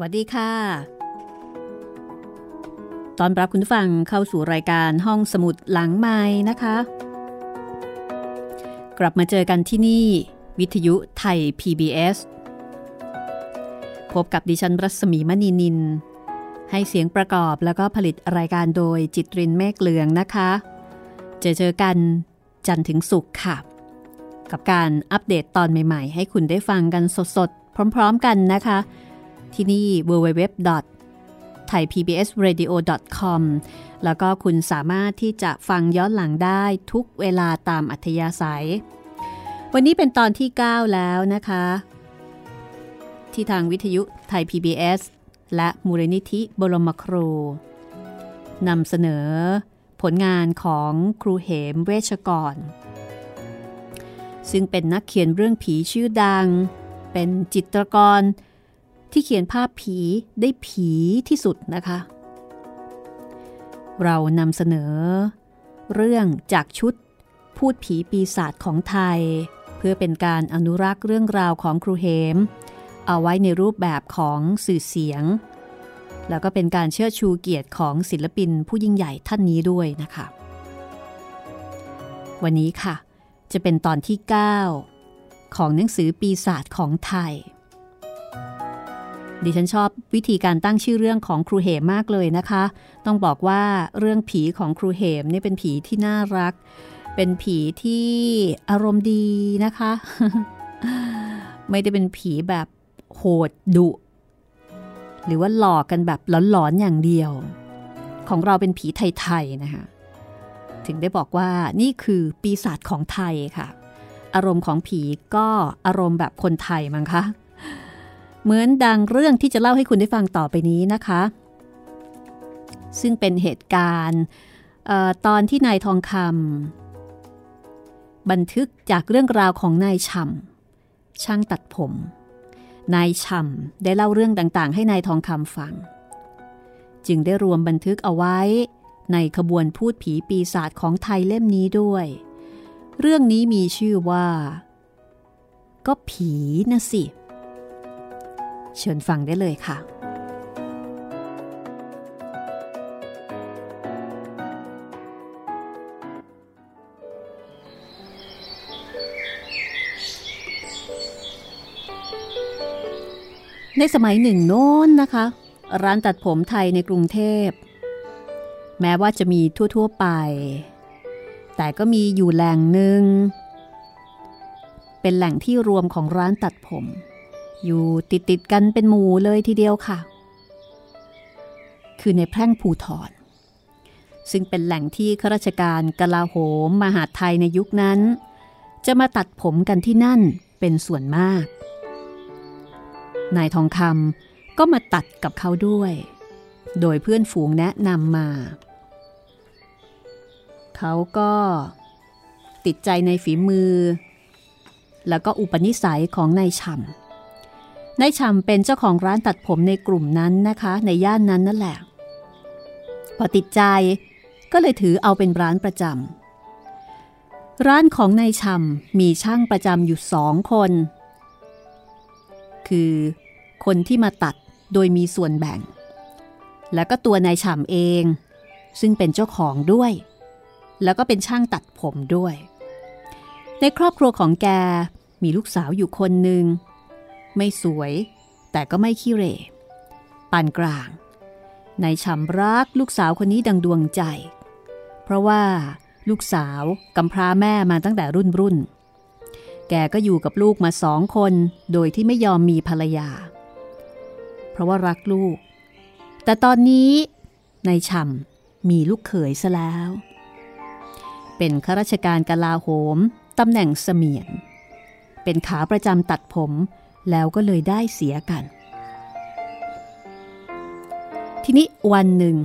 วัสดีค่ะ ตอนรับคุณฟังเข้าสู่รายการห้องสมุดหลังไม้นะคะ กลับมาเจอกันที่นี่ วิทยุไทย PBS พบกับดิฉันรัศมีมณีนิน ให้เสียงประกอบแล้วก็ผลิตรายการโดยจิตรินเมฆเหลืองนะคะ เจอเจอกันจันถึงสุขค่ะ กับการอัปเดตตอนใหม่ ๆ ให้คุณได้ฟังกันสดๆ พร้อม ๆ กันนะคะ ที่นี่ www.thaipbsradio.com แล้วก็คุณสามารถที่จะฟังย้อนหลังได้ทุกเวลาตามอัธยาศัย วันนี้เป็นตอนที่ 9 แล้วนะคะ ที่ทางวิทยุไทย PBS และมูลนิธิบรมครูนำเสนอผลงานของครูเหมเวชกร ซึ่งเป็นนักเขียนเรื่องผีชื่อดัง เป็นจิตรกร ที่เขียนภาพผีได้ผีที่สุดนะคะ เรานำเสนอ เรื่องจากชุด พูดผีปีศาจของไทย เพื่อเป็นการอนุรักษ์เรื่องราวของครูเหม เอาไว้ในรูปแบบของสื่อเสียง แล้วก็เป็นการเชิดชูเกียรติของศิลปินผู้ยิ่งใหญ่ท่านนี้ด้วยนะคะ วันนี้ค่ะ จะเป็นตอนที่ 9 ของหนังสือปีศาจของไทย ดิฉันชอบวิธีการตั้งชื่อเรื่องของครูเหมมากเลยนะคะ ต้องบอกว่าเรื่องผีของครูเหมนี่เป็นผีที่น่ารัก เป็นผีที่อารมณ์ดีนะคะ ไม่ได้เป็นผีแบบโหดดุ หรือว่าหลอกกันแบบหลอนๆอย่างเดียว ของเราเป็นผีไทยๆนะคะถึงได้บอกว่านี่คือปีศาจของไทยค่ะ อารมณ์ของผีก็อารมณ์แบบคนไทยมั้งคะ เหมือนดังเรื่องที่จะเล่าให้คุณได้ฟังต่อไปนี้นะคะ ซึ่งเป็นเหตุการณ์ตอนที่นายทองคำบันทึกจากเรื่องราวของนายฉ่ำช่างตัดผม นายฉ่ำได้เล่าเรื่องต่างๆ ให้นายทองคำฟัง จึงได้รวมบันทึกเอาไว้ในขบวนพูดผีปีศาจของไทยเล่มนี้ด้วย เรื่องนี้มีชื่อว่า ก็ผีนะสิเเชิญฟังได้เลยค่ะ ในสมัยหนึ่งโน้นนะคะ ร้านตัดผมไทยในกรุงเทพ แม้ว่าจะมีทั่ว ๆ ไป แต่ก็มีอยู่แหล่งหนึ่งเป็นแหล่งที่รวมของร้านตัดผม อยู่ติดติดกันเป็นหมู่เลยทีเดียวค่ะ คือในแพร่งภูทรซึ่งเป็นแหล่งที่ข้าราชการกลาโหมมหาไทยในยุคนั้น จะมาตัดผมกันที่นั่นเป็นส่วนมาก นายทองคำก็มาตัดกับเขาด้วย โดยเพื่อนฝูงแนะนำมา เขาก็ติดใจในฝีมือ แล้วก็อุปนิสัยของนายฉ่ำ นายฉ่ำเป็นเจ้าของร้านตัดผมในกลุ่มนั้นนะคะ ในย่านนั้นนั่นแหละ พอติดใจก็เลยถือเอาเป็นร้านประจำร้านของนายฉ่ำมีช่างประจำอยู่สองคน คือคนที่มาตัดโดยมีส่วนแบ่ง แล้วก็ตัวนายฉ่ำเอง ซึ่งเป็นเจ้าของด้วย แล้วก็เป็นช่างตัดผมด้วย ในครอบครัวของแกมีลูกสาวอยู่คนหนึ่ง ไม่สวย แต่ก็ไม่ขี้เร่ปานกลาง ในฉ่ำรักลูกสาวคนนี้ดังดวงใจ เพราะว่าลูกสาวกำพร้าแม่มาตั้งแต่รุ่นรุ่น แกก็อยู่กับลูกมาสองคน โดยที่ไม่ยอมมีภรรยา เพราะว่ารักลูก แต่ตอนนี้ในฉ่ำมีลูกเขยซะแล้ว เป็นข้าราชการกลาโหมตำแหน่งเสมียน เป็นขาประจำตัดผม แล้วก็เลยได้เสียกัน ทีนี้วันหนึ่ง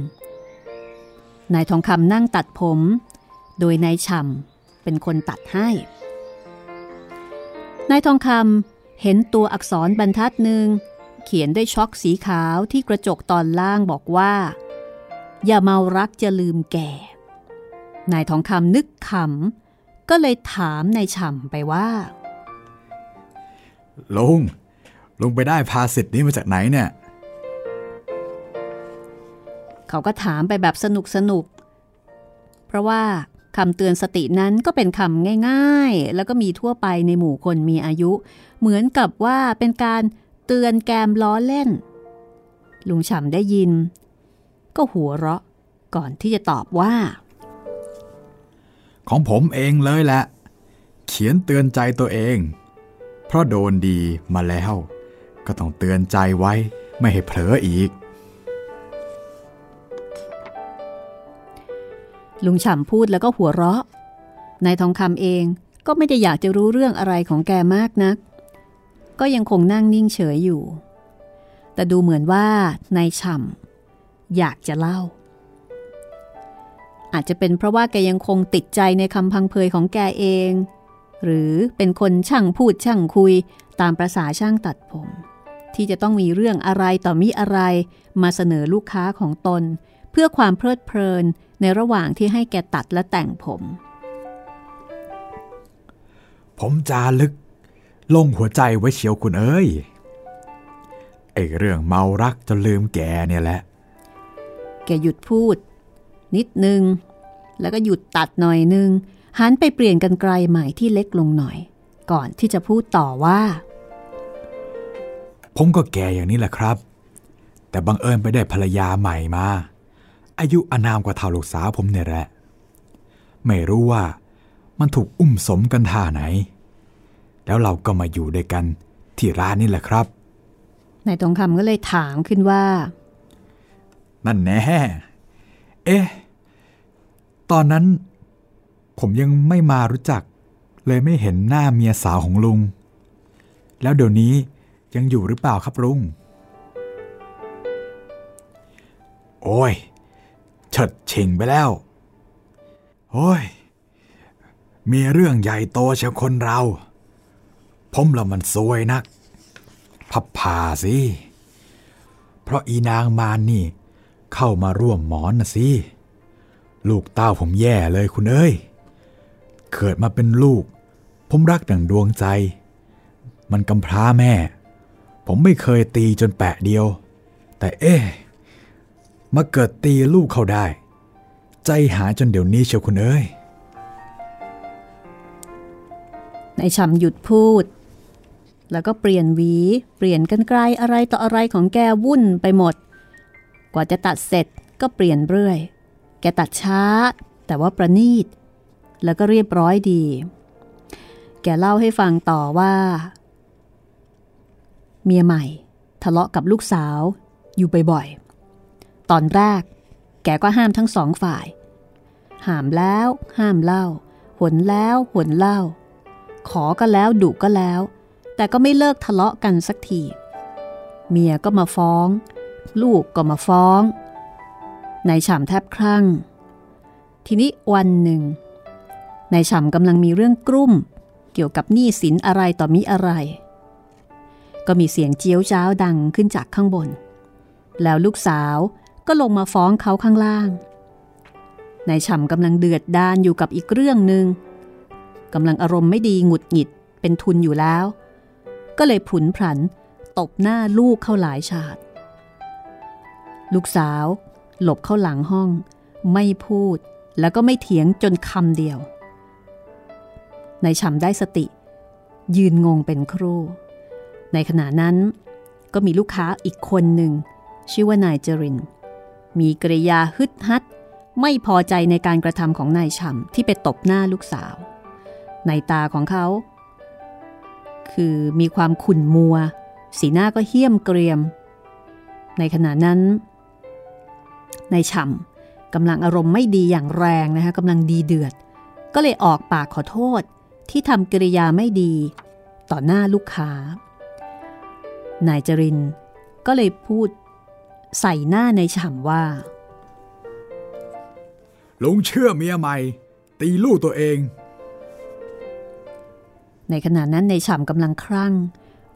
นายทองคำนั่งตัดผม โดยนายฉ่ำเป็นคนตัดให้ นายทองคำเห็นตัวอักษรบรรทัดหนึ่งเขียนด้วยช็อกสีขาวที่กระจกตอนล่างบอกว่า อย่าเมารักจะลืมแก่ นายทองคำนึกขำก็เลยถามนายฉ่ำไปว่า ลุงลุงไปได้ภาษิตนี้มาจากไหนเนี่ย เขาก็ถามไปแบบสนุกสนุก เพราะว่าคำเตือนสตินั้นก็เป็นคำง่ายๆ แล้วก็มีทั่วไปในหมู่คนมีอายุ เหมือนกับว่าเป็นการเตือนแกมล้อเล่น ลุงฉ่ำได้ยิน ก็หัวเราะก่อนที่จะตอบว่า ของผมเองเลยแหละ เขียนเตือนใจตัวเอง เพราะโดนดีมาแล้ว ก็ต้องเตือนใจไว้ไม่ให้เผลออีก ลุงฉ่ำพูดแล้วก็หัวเราะ นายทองคำเองก็ไม่ได้อยากจะรู้เรื่องอะไรของแกมากนัก ก็ยังคงนั่งนิ่งเฉยอยู่ แต่ดูเหมือนว่านายฉ่ำอยากจะเล่า อาจจะเป็นเพราะว่าแกยังคงติดใจในคำพังเพยของแกเอง หรือเป็นคนช่างพูดช่างคุยตามประษาช่างตัดผม ที่จะต้องมีเรื่องอะไรต่อมิอะไร มาเสนอลูกค้าของตน เพื่อความเพลิดเพลินในระหว่างที่ให้แกตัดและแต่งผม ผมจารึก ลงหัวใจไว้เชียวคุณเอ้ยไอเรื่องเมารักจนลืมแกเนี่ยแหละ แกหยุดพูด นิดนึง แล้วก็หยุดตัดหน่อยนึง หันไปเปลี่ยนกันไกลใหม่ที่เล็กลงหน่อย ก่อนที่จะพูดต่อว่า ผมก็แก่อย่างนี้แหละครับ แต่บังเอิญไปได้ภรรยาใหม่มา อายุอานามกว่าเท่าลูกสาวผมเนี่ยแหละ ไม่รู้ว่ามันถูกอุ้มสมกันท่าไหน แล้วเราก็มาอยู่ด้วยกันที่ร้านนี่แหละครับนายทองคำก็เลยถามขึ้นว่า นั่นแน่ เอ๊ะ ตอนนั้น ผมยังไม่มารู้จัก เลยไม่เห็นหน้าเมียสาวของลุง แล้วเดี๋ยวนี้ยังอยู่หรือเปล่าครับลุง โอ้ยเฉิดชิงไปแล้ว โอ้ย มีเรื่องใหญ่โตเชียวคนเรา ผมละมันซวยนัก พับผ่าสิ เพราะอีนางมานนี่ เข้ามาร่วมหมอนนะสิ ลูกเต้าผมแย่เลยคุณเอ้ย เกิดมาเป็นลูก ผมรักดังดวงใจ มันกำพร้าแม่ ผมไม่เคยตีจนแปะเดียว แต่เอ๊ะมาเกิดตีลูกเขาได้ ใจหายจนเดี๋ยวนี้เชียวคุณเอ้ยนายฉ่ำหยุดพูด แล้วก็เปลี่ยนหวี เปลี่ยนกันไกลอะไรต่ออะไรของแกวุ่นไปหมด กว่าจะตัดเสร็จก็เปลี่ยนเรื่อย แกตัดช้า แต่ว่าประณีต แล้วก็เรียบร้อยดีแกเล่าให้ฟังต่อว่า เมียใหม่ ทะเลาะกับลูกสาวอยู่บ่อยๆ ตอนแรก แกก็ห้ามทั้งสองฝ่าย ห้ามแล้ว ห้ามเล่า หนแล้วหนเล่า ขอก็แล้วดุก็แล้ว แต่ก็ไม่เลิกทะเลาะกันสักที เมียก็มาฟ้อง ลูกก็มาฟ้องนายฉ่ำแทบคลั่ง ทีนี้วันหนึ่ง นายฉ่ำกำลังมีเรื่องกลุ้มเกี่ยวกับหนี้สินอะไรต่อมิอะไร ก็มีเสียงเจียวจ้าวดังขึ้นจากข้างบน แล้วลูกสาวก็ลงมาฟ้องเขาข้างล่างนายฉ่ำกำลังเดือดดานอยู่กับอีกเรื่องหนึ่งกำลังอารมณ์ไม่ดีหงุดหงิดเป็นทุนอยู่แล้ว ก็เลยผุนผันตบหน้าลูกเข้าหลายฉาด ลูกสาว หลบเข้าหลังห้อง ไม่พูดแล้วก็ไม่เถียงจนคำเดียว นายฉ่ำได้สติ ยืนงงเป็นครู่ ในขณะนั้น ก็มีลูกค้าอีกคนหนึ่ง ชื่อว่านายจริน มีกริยาฮึดฮัด ไม่พอใจในการกระทำของนายฉ่ำที่ไปตบหน้าลูกสาว ในตาของเขา คือมีความขุ่นมัว สีหน้าก็เหี้ยมเกรียม ในขณะนั้นนายฉ่ำกำลังอารมณ์ไม่ดีอย่างแรงนะคะกำลังดีเดือด ก็เลยออกปากขอโทษ ที่ทำกริยาไม่ดี ต่อหน้าลูกค้า นายจรินก็เลยพูดใส่หน้าในฉ่ำว่า ลุงเชื่อเมียใหม่ ตีลูกตัวเอง ในขณะนั้นในฉ่ำกำลังครั่ง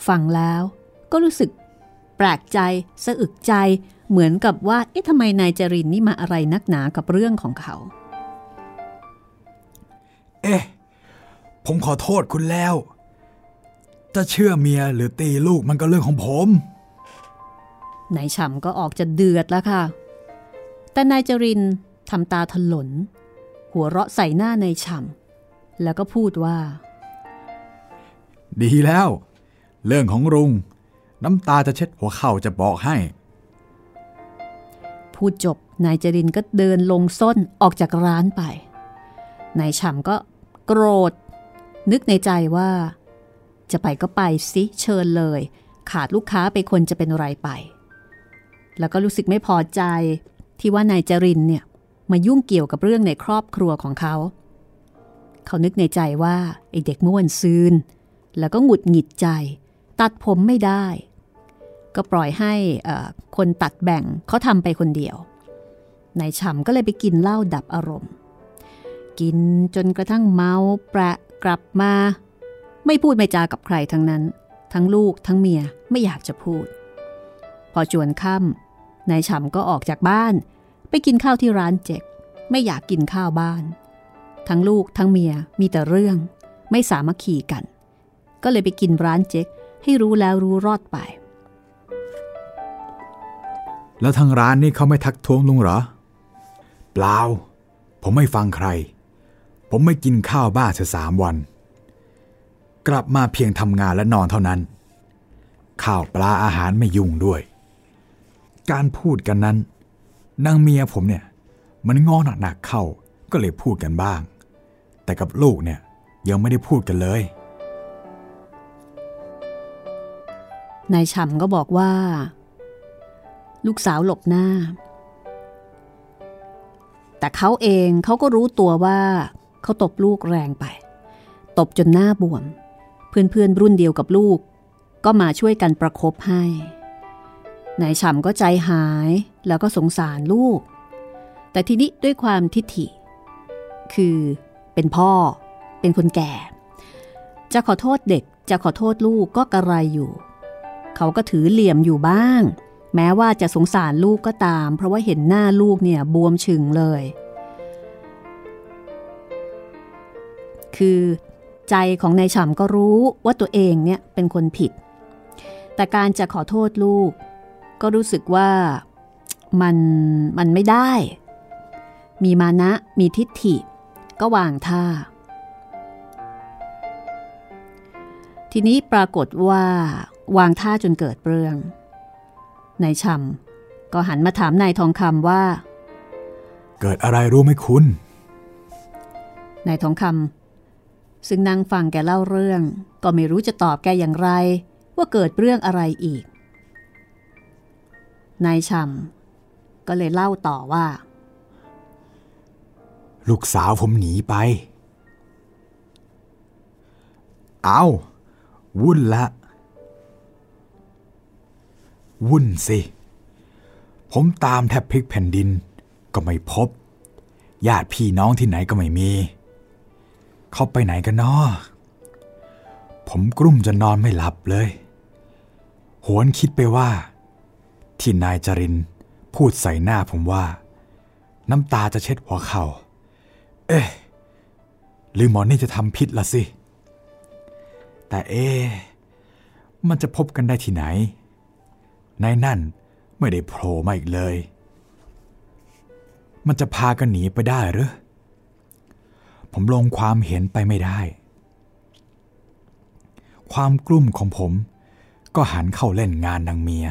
ฟังแล้วก็รู้สึกแปลกใจสะอึกใจเหมือนกับว่า เอ๊ะทำไมนายจรินนี่มาอะไรนักหนากับเรื่องของเขา เอ๊ะ ผมขอโทษคุณแล้ว จะเชื่อเมียหรือตีลูกมันก็เรื่องของผมนายฉ่ำก็ออกจะเดือดแล้วค่ะ แต่นายจรินทำตาถลน หัวเราะใส่หน้านายฉ่ำแล้วก็พูดว่า ดีแล้ว เรื่องของรุง น้ำตาจะเช็ดหัวเข่าจะบอกให้ พูดจบนายจรินก็เดินลงส้นออกจากร้านไป นายฉ่ำก็โกรธ นึกในใจว่า จะไปก็ไปสิเชิญเลย ขาดลูกค้าไปคนจะเป็นไรไป แล้วก็รู้สึกไม่พอใจที่ว่านายจรินเนี่ยมายุ่งเกี่ยวกับเรื่องในครอบครัวของเขา เขานึกในใจว่าไอเด็กเมื่อวันซืน แล้วก็หงุดหงิดใจ ตัดผมไม่ได้ ก็ปล่อยให้คนตัดแบ่งเขาทำไปคนเดียวนายฉ่ำก็เลยไปกินเหล้าดับอารมณ์ กินจนกระทั่งเมาแปะ กลับมา ไม่พูดไม่จากับใครทั้งนั้น ทั้งลูกทั้งเมียไม่อยากจะพูด พอจวนค่ำนายฉ่ำก็ออกจากบ้าน ไปกินข้าวที่ร้านเจ็ก ไม่อยากกินข้าวบ้าน ทั้งลูกทั้งเมียมีแต่เรื่อง ไม่สามัคคีกัน ก็เลยไปกินร้านเจ๊กให้รู้แล้วรู้รอดไป แล้วทางร้านนี่เขาไม่ทักท้วงลุงเหรอ เปล่า ผมไม่ฟังใคร ผมไม่กินข้าวบ้าเสียสามวัน กลับมาเพียงทำงานและนอนเท่านั้น ข้าวปลาอาหารไม่ยุ่งด้วย การพูดกันนั้นนางเมียผมเนี่ย มันงอหนักๆเข้าก็เลยพูดกันบ้าง แต่กับลูกเนี่ยยังไม่ได้พูดกันเลยนายฉ่ำก็บอกว่า ลูกสาวหลบหน้า แต่เขาเองเขาก็รู้ตัวว่า เขาตบลูกแรงไป ตบจนหน้าบวม เพื่อนๆรุ่นเดียวกับลูก ก็มาช่วยกันประครบให้นายฉ่ำก็ใจหายแล้วก็สงสารลูก แต่ทีนี้ด้วยความทิฐิ คือเป็นพ่อ เป็นคนแก่ จะขอโทษเด็กจะขอโทษลูกก็กระไรอยู่ เขาก็ถือเหลี่ยมอยู่บ้าง แม้ว่าจะสงสารลูกก็ตาม เพราะว่าเห็นหน้าลูกเนี่ยบวมฉึงเลย คือใจของนายฉ่ำก็รู้ว่าตัวเองเนี่ยเป็นคนผิด แต่การจะขอโทษลูก ก็รู้สึกว่ามันมันไม่ได้ มีมานะมีทิฏฐิ ก็วางท่า ทีนี้ปรากฏว่าวางท่าจนเกิดเรื่องนายช่ำก็หันมาถามนายทองคำว่า เกิดอะไรรู้ไหมคุณนายทองคำ ซึ่งนั่งฟังแกเล่าเรื่อง ก็ไม่รู้จะตอบแกอย่างไร ว่าเกิดเรื่องอะไรอีก นายชำก็เลยเล่าต่อว่า ลูกสาวผมหนีไป เอาวุ่นละ วุ่นสิ ผมตามแทบพลิกแผ่นดินก็ไม่พบ ญาติพี่น้องที่ไหนก็ไม่มี เขาไปไหนกันนาะผมกลุ้มจะนอนไม่หลับเลย หวนคิดไปว่า ที่นายจรินพูดใส่หน้าผมว่า น้ำตาจะเช็ดหัวเขา่า เอ๊ะ หรือหมอนี่จะทำผิดละสิ แต่เอ๊ะมันจะพบกันได้ที่ไหนในนั่นไม่ได้โผล่มาอีกเลย มันจะพากันหนีไปได้หรือ ผมลงความเห็นไปไม่ได้ ความกลุ้มของผมก็หันเข้าเล่นงานนางเมีย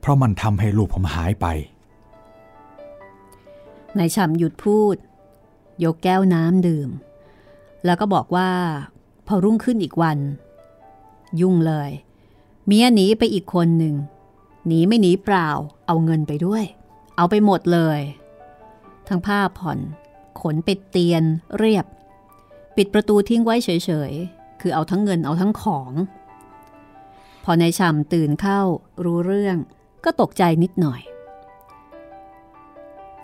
เพราะมันทำให้ลูกผมหายไป นายฉ่ำหยุดพูด ยกแก้วน้ำดื่ม แล้วก็บอกว่า พอรุ่งขึ้นอีกวัน ยุ่งเลย เมียหนีไปอีกคนหนึ่งหนีไม่หนีเปล่า เอาเงินไปด้วย เอาไปหมดเลย ทั้งผ้าผ่อน ขนเป็ดเตียนเรียบ ปิดประตูทิ้งไว้เฉยๆ คือเอาทั้งเงินเอาทั้งของ พอนายฉ่ำตื่นเข้ารู้เรื่องก็ตกใจนิดหน่อย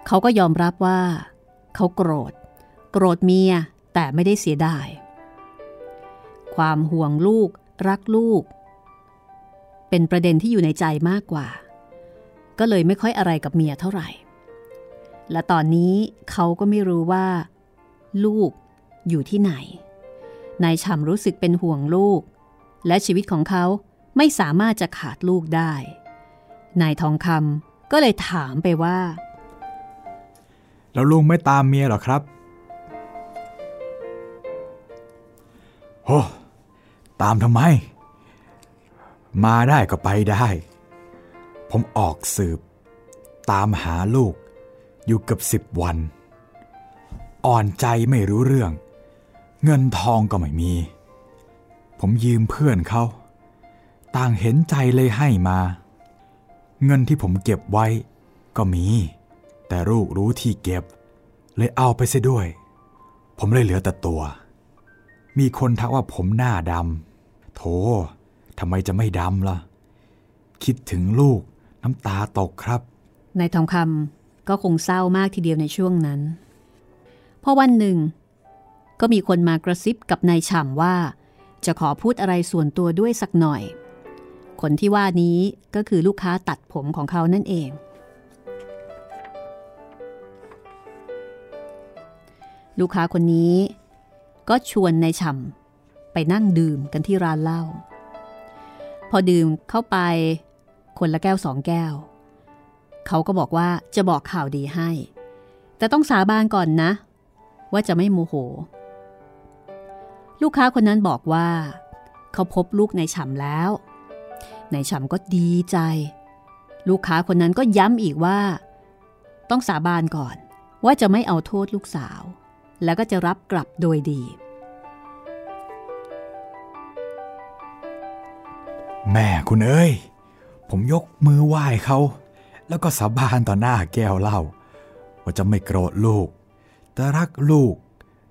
เขาก็ยอมรับว่า เขาโกรธ โกรธเมียแต่ไม่ได้เสียดาย ความห่วงลูกรักลูก เป็นประเด็นที่อยู่ในใจมากกว่า ก็เลยไม่ค่อยอะไรกับเมียเท่าไหร่ และตอนนี้เขาก็ไม่รู้ว่า ลูกอยู่ที่ไหน นายฉ่ำรู้สึกเป็นห่วงลูก และชีวิตของเขาไม่สามารถจะขาดลูกได้ นายทองคำก็เลยถามไปว่า แล้วลุงไม่ตามเมียหรอครับโอ้ตามทำไม มาได้ก็ไปได้ ผมออกสืบ ตามหาลูก อยู่เกือบสิบวัน อ่อนใจไม่รู้เรื่อง เงินทองก็ไม่มี ผมยืมเพื่อนเขา ต่างเห็นใจเลยให้มา เงินที่ผมเก็บไว้ก็มี แต่ลูกรู้ที่เก็บ เลยเอาไปเสียด้วย ผมเลยเหลือแต่ตัว มีคนทักว่าผมหน้าดำโถทำไมจะไม่ดำล่ะ คิดถึงลูกน้ำตาตกครับ นายทองคำ ก็คงเศร้ามากทีเดียวในช่วงนั้น พอวันหนึ่ง ก็มีคนมากระซิบกับนายฉ่ำว่า จะขอพูดอะไรส่วนตัวด้วยสักหน่อย คนที่ว่านี้ก็คือลูกค้าตัดผมของเขานั่นเอง ลูกค้าคนนี้ ก็ชวนนายฉ่ำไปนั่งดื่มกันที่ร้านเหล้าพอดื่มเข้าไปคนละแก้วสองแก้ว เขาก็บอกว่าจะบอกข่าวดีให้ แต่ต้องสาบานก่อนนะ ว่าจะไม่โมโห ลูกค้าคนนั้นบอกว่า เขาพบลูกในฉ่ำแล้ว ในฉ่ำก็ดีใจ ลูกค้าคนนั้นก็ย้ำอีกว่า ต้องสาบานก่อน ว่าจะไม่เอาโทษลูกสาว แล้วก็จะรับกลับโดยดีแม่คุณเอ้ย ผมยกมือไหว้เขา แล้วก็สาบานต่อหน้าแก้วเหล้าว่าจะไม่โกรธลูก แต่รักลูก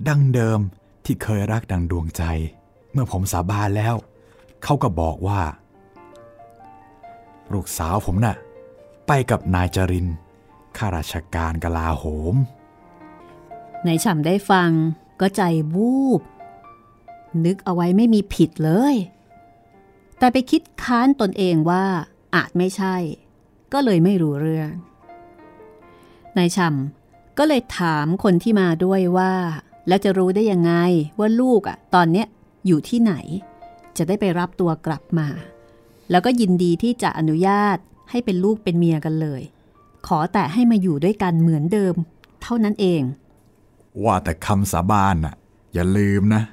ดังเดิมที่เคยรักดังดวงใจ เมื่อผมสาบานแล้ว เขาก็บอกว่า ลูกสาวผมน่ะ ไปกับนายจรินข้าราชการกลาโหมในฉ่ำได้ฟังก็ใจวูบ นึกเอาไว้ไม่มีผิดเลย แต่ไปคิดค้านตนเองว่าอาจไม่ใช่ ก็เลยไม่รู้เรื่องนายฉ่ำก็เลยถามคนที่มาด้วยว่า แล้วจะรู้ได้ยังไงว่าลูกอะ่ะ ตอนเนี้ยอยู่ที่ไหน จะได้ไปรับตัวกลับมา แล้วก็ยินดีที่จะอนุญาตให้เป็นลูกเป็นเมียกันเลย ขอแต่ให้มาอยู่ด้วยกันเหมือนเดิม เท่านั้นเอง ว่าแต่คำสาบานน่ะ อย่าลืมนะ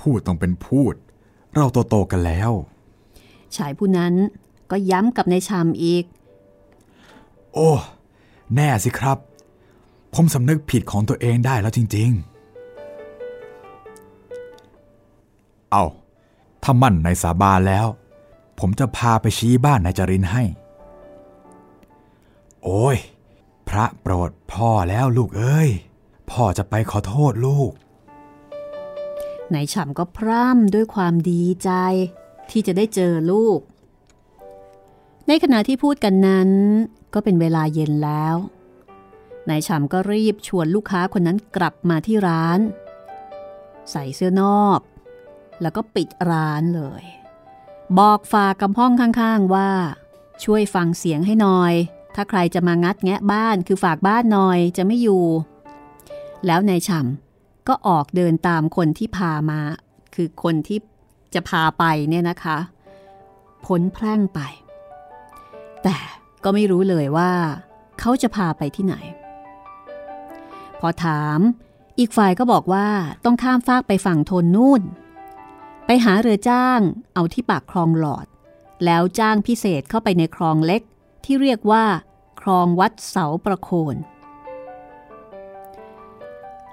พูดต้องเป็นพูด เราโตๆกันแล้ว ชายผู้นั้นก็ย้ำกับนายชามอีก โอ้ แน่สิครับ ผมสำนึกผิดของตัวเองได้แล้วจริง ๆ เอา ถ้ามั่นในสาบานแล้ว ผมจะพาไปชี้บ้านนายจรินให้ โอ้ย พระโปรดพ่อแล้วลูกเอ้ย พ่อจะไปขอโทษลูกนายฉ่ำก็พร่ำด้วยความดีใจ ที่จะได้เจอลูก ในขณะที่พูดกันนั้น ก็เป็นเวลาเย็นแล้ว นายฉ่ำก็รีบชวนลูกค้าคนนั้นกลับมาที่ร้าน ใส่เสื้อนอก แล้วก็ปิดร้านเลย บอกฝากกับห้องข้างๆว่า ช่วยฟังเสียงให้หน่อย ถ้าใครจะมางัดแงะบ้านคือฝากบ้านหน่อยจะไม่อยู่ แล้วนายฉ่ำก็ออกเดินตามคนที่พามา คือคนที่จะพาไปเนี่ยนะคะ พ้นแพร่งไป แต่ ก็ไม่รู้เลยว่าเขาจะพาไปที่ไหน พอถามอีกฝ่ายก็บอกว่าต้องข้ามฟากไปฝั่งทนนู่น ไปหาเรือจ้างเอาที่ปากคลองหลอด แล้วจ้างพิเศษเข้าไปในคลองเล็กที่เรียกว่า คลองวัดเสาประโคน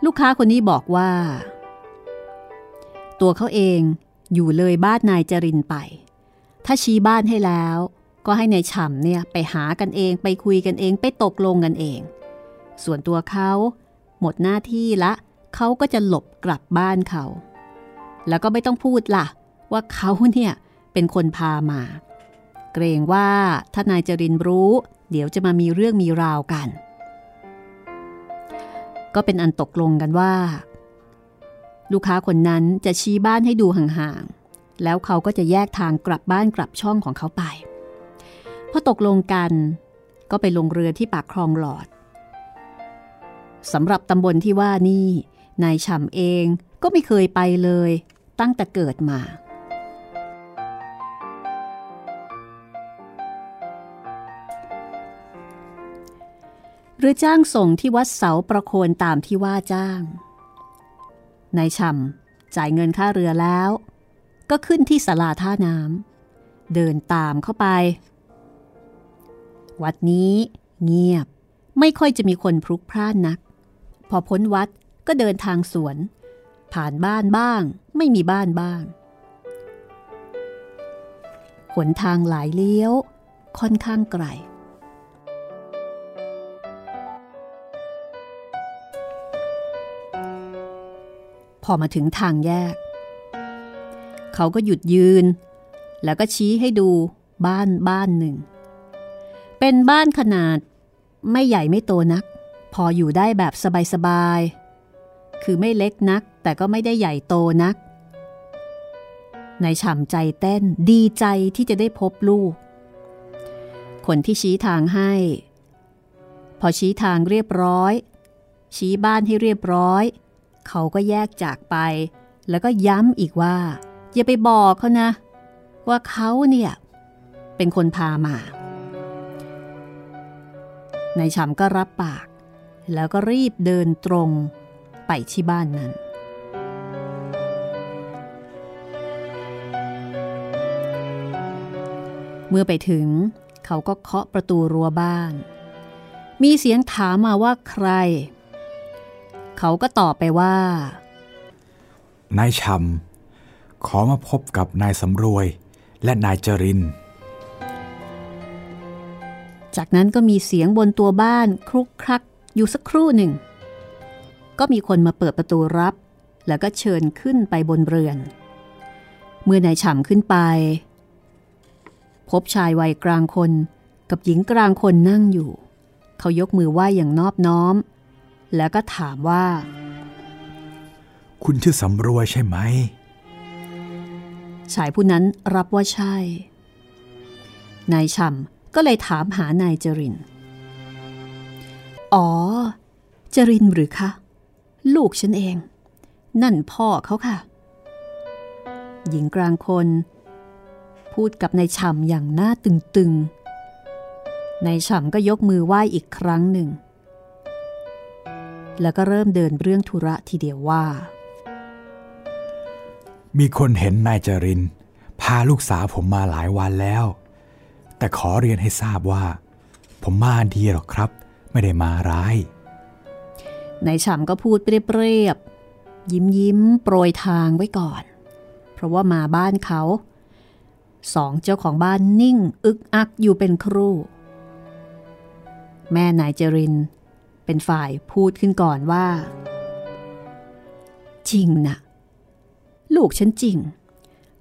ลูกค้าคนนี้บอกว่า ตัวเขาเองอยู่เลยบ้านนายจรินไป ถ้าชี้บ้านให้แล้ว ก็ให้ในายฉ่ำเนี่ยไปหากันเองไปคุยกันเองไปตกลงกันเอง ส่วนตัวเขาหมดหน้าที่ละเขาก็จะหลบกลับบ้านเขา แล้วก็ไม่ต้องพูดละ่ะ ว่าเขาเนี่ยเป็นคนพามา เกรงว่าถ้านายจรินรู้ เดี๋ยวจะมามีเรื่องมีราวกัน ก็เป็นอันตกลงกันว่า ลูกค้าคนนั้นจะชี้บ้านให้ดูห่างๆแล้วเขาก็จะแยกทางกลับบ้านกลับช่องของเขาไป พอตกลงกัน ก็ไปลงเรือที่ปากคลองหลอดสำหรับตำบลที่ว่านี่นายฉ่ำเองก็ไม่เคยไปเลย ตั้งแต่เกิดมาหรือจ้างส่งที่วัดเสาประโคนตามที่ว่าจ้างนายฉ่ำจ่ายเงินค่าเรือแล้ว ก็ขึ้นที่สลาท่าน้ำเดินตามเข้าไป วัดนี้เงียบ ไม่ค่อยจะมีคนพลุกพล่านนัก พอพ้นวัดก็เดินทางสวน ผ่านบ้านบ้าง ไม่มีบ้านบ้าง หนทางหลายเลี้ยว ค่อนข้างไกล พอมาถึงทางแยก เขาก็หยุดยืน แล้วก็ชี้ให้ดูบ้านบ้านหนึ่ง เป็นบ้านขนาด ไม่ใหญ่ไม่โตนัก พออยู่ได้แบบสบายๆ คือไม่เล็กนักแต่ก็ไม่ได้ใหญ่โตนักในฉ่ำใจเต้นดีใจที่จะได้พบลูก คนที่ชี้ทางให้ พอชี้ทางเรียบร้อย ชี้บ้านให้เรียบร้อย เขาก็แยกจากไป แล้วก็ย้ำอีกว่า อย่าไปบอกเขานะ ว่าเขาเนี่ย เป็นคนพามา นายฉำก็รับปาก แล้วก็รีบเดินตรงไปที่บ้านนั้น เมื่อไปถึงเขาก็เคาะประตูรั้วบ้าน มีเสียงถามมาว่าใคร เขาก็ตอบไปว่า นายชำขอมาพบกับนายสำรวยและนายจริน จากนั้นก็มีเสียงบนตัวบ้านครุกครักอยู่สักครู่หนึ่ง ก็มีคนมาเปิดประตูรับ แล้วก็เชิญขึ้นไปบนเรือน เมื่อนายฉ่ำขึ้นไป พบชายวัยกลางคนกับหญิงกลางคนนั่งอยู่ เขายกมือไหว้อย่างนอบน้อม แล้วก็ถามว่า คุณชื่อสำรวยใช่ไหม ชายผู้นั้นรับว่าใช่ นายฉ่ำ ก็เลยถามหานายจริน อ๋อ จรินหรือคะ ลูกฉันเอง นั่นพ่อเขาค่ะ หญิงกลางคน พูดกับนายฉ่ำอย่างหน้าตึงๆ นายฉ่ำก็ยกมือไหว้อีกครั้งหนึ่ง แล้วก็เริ่มเดินเรื่องธุระทีเดียวว่า มีคนเห็นนายจริน พาลูกสาวผมมาหลายวันแล้ว แต่ขอเรียนให้ทราบว่า ผมมาดีหรอกครับ ไม่ได้มาร้ายนายฉ่ำก็พูดเปรียบๆยิ้มยิ้มโปรยทางไว้ก่อน เพราะว่ามาบ้านเขาสองเจ้าของบ้านนิ่ง อึกอักอยู่เป็นครู่ แม่นายจริน เป็นฝ่ายพูดขึ้นก่อนว่า จริงนะลูกฉันจริง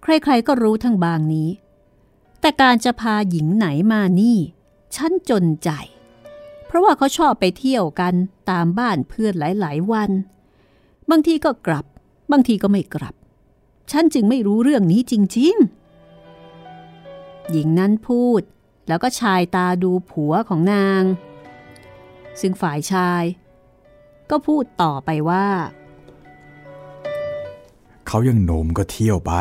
ใครๆก็รู้ทั้งบางนี้ แต่การจะพาหญิงไหนมานี่ฉันจนใจ เพราะว่าเขาชอบไปเที่ยวกันตามบ้านเพื่อนหลาย ๆ วัน บางทีก็กลับ บางทีก็ไม่กลับ ฉันจึงไม่รู้เรื่องนี้จริง ๆ หญิงนั้นพูดแล้วก็ชายตาดูผัวของนาง ซึ่งฝ่ายชาย ก็พูดต่อไปว่า เขายังหนุ่มก็เที่ยวไป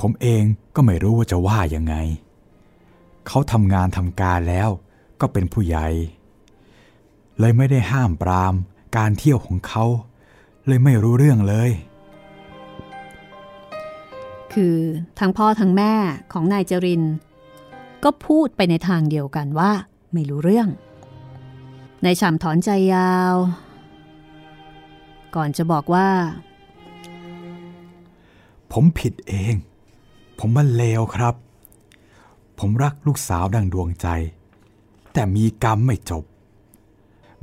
ผมเองก็ไม่รู้ว่าจะว่ายังไง เขาทำงานทำการแล้วก็เป็นผู้ใหญ่ เลยไม่ได้ห้ามปรามการเที่ยวของเขา เลยไม่รู้เรื่องเลย คือทั้งพ่อทั้งแม่ของนายจริน ก็พูดไปในทางเดียวกันว่า ไม่รู้เรื่องนายฉ่ำถอนใจยาว ก่อนจะบอกว่า ผมผิดเอง ผมมันเลวครับ ผมรักลูกสาวดังดวงใจ แต่มีกรรมไม่จบ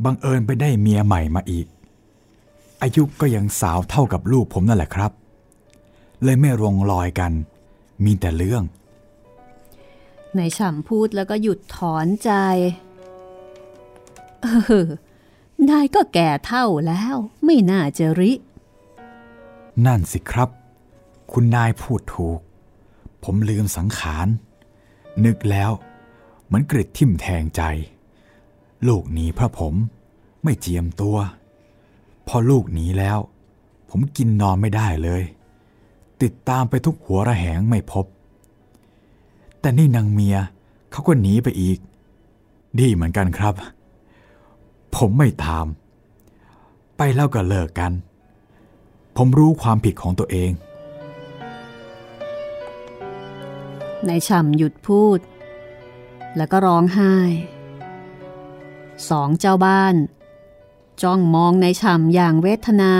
บังเอิญไปได้เมียใหม่มาอีก อายุก็ยังสาวเท่ากับลูกผมนั่นแหละครับ เลยไม่ลงรอยกัน มีแต่เรื่องนายฉ่ำพูดแล้วก็หยุดถอนใจ เออนายก็แก่เท่าแล้ว ไม่น่าจะริ นั่นสิครับ คุณนายพูดถูก ผมลืมสังขาร นึกแล้ว เหมือนกริดทิ่มแทงใจ ลูกหนีพระผมไม่เจียมตัว พอลูกหนีแล้ว ผมกินนอนไม่ได้เลย ติดตามไปทุกหัวระแหงไม่พบ แต่นี่นางเมียเขาก็หนีไปอีก ดีเหมือนกันครับ ผมไม่ตาม ไปแล้วก็เลิกกัน ผมรู้ความผิดของตัวเอง นายฉ่ำหยุดพูด แล้วก็ร้องไห้ สองเจ้าบ้าน จ้องมองนายฉ่ำอย่างเวทนา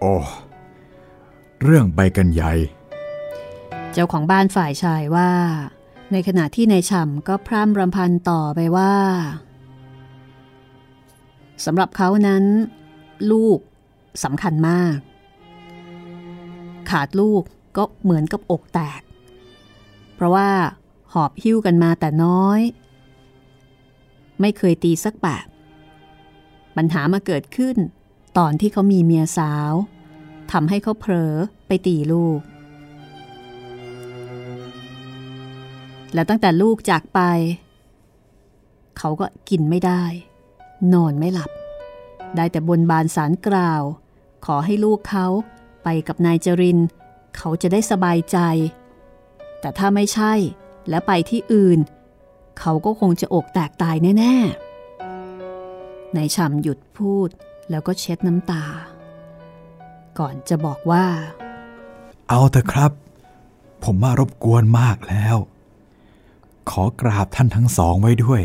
โอ้ เรื่องไปกันใหญ่ เจ้าของบ้านฝ่ายชายว่า ในขณะที่นายฉ่ำก็พร่ำรำพันต่อไปว่าสำหรับเขานั้น ลูก สำคัญมาก ขาดลูกก็เหมือนกับอกแตก เพราะว่าหอบหิ้วกันมาแต่น้อย ไม่เคยตีสักแบบปัญหามาเกิดขึ้น ตอนที่เขามีเมียสาวทำให้เขาเผลอไปตีลูก และตั้งแต่ลูกจากไป เขาก็กินไม่ได้ นอนไม่หลับ ได้แต่บนบานสารกล่าว ขอให้ลูกเขาไปกับนายจริน เขาจะได้สบายใจ แต่ถ้าไม่ใช่และไปที่อื่น เขาก็คงจะอกแตกตายแน่ๆนายฉ่ำหยุดพูดแล้วก็เช็ดน้ำตา ก่อนจะบอกว่า เอาเถอะครับ ผมมารบกวนมากแล้ว ขอกราบท่านทั้งสองไว้ด้วย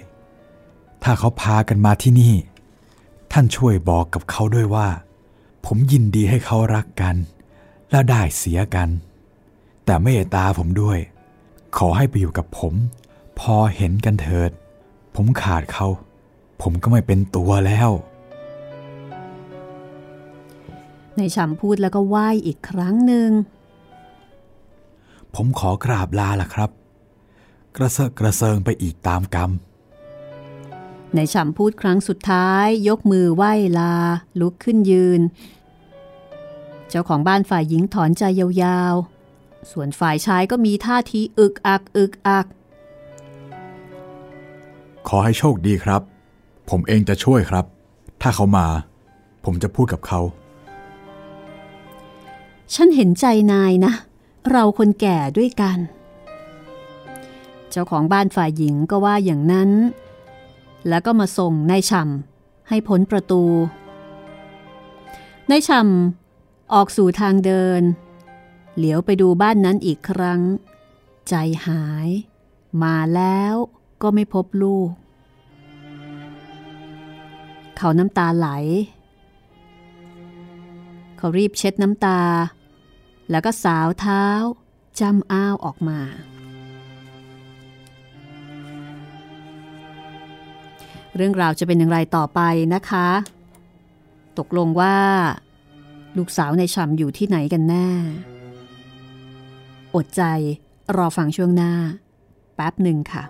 ถ้าเขาพากันมาที่นี่ ท่านช่วยบอกกับเขาด้วยว่า ผมยินดีให้เขารักกัน และได้เสียกัน แต่เมตตาผมด้วย ขอให้ไปอยู่กับผม พอเห็นกันเถิด ผมขาดเขา ผมก็ไม่เป็นตัวแล้วในฉ่ำพูดแล้วก็ไหว้อีกครั้งหนึ่ง ผมขอกราบลาล่ะครับ กระเซาะกระเซิงไปอีกตามกรรม ในฉ่ำพูดครั้งสุดท้าย ยกมือไหว้ลา ลุกขึ้นยืน เจ้าของบ้านฝ่ายหญิงถอนใจยาวๆ ส่วนฝ่ายชายก็มีท่าทีอึกอักอึกอัก ขอให้โชคดีครับ ผมเองจะช่วยครับ ถ้าเขามา ผมจะพูดกับเขา ฉันเห็นใจนายนะ เราคนแก่ด้วยกัน เจ้าของบ้านฝ่ายหญิงก็ว่าอย่างนั้น แล้วก็มาส่งนายช่ำให้พ้นประตู นายช่ำออกสู่ทางเดิน เหลียวไปดูบ้านนั้นอีกครั้ง ใจหาย มาแล้วก็ไม่พบลูก เขาน้ำตาไหล เขารีบเช็ดน้ำตา แล้วก็สาวเท้าจำอ้าวออกมา เรื่องราวจะเป็นอย่างไรต่อไปนะคะ ตกลงว่า ลูกสาวในช่ำอยู่ที่ไหนกันแน่ อดใจรอฟังช่วงหน้า แป๊บหนึ่งค่ะ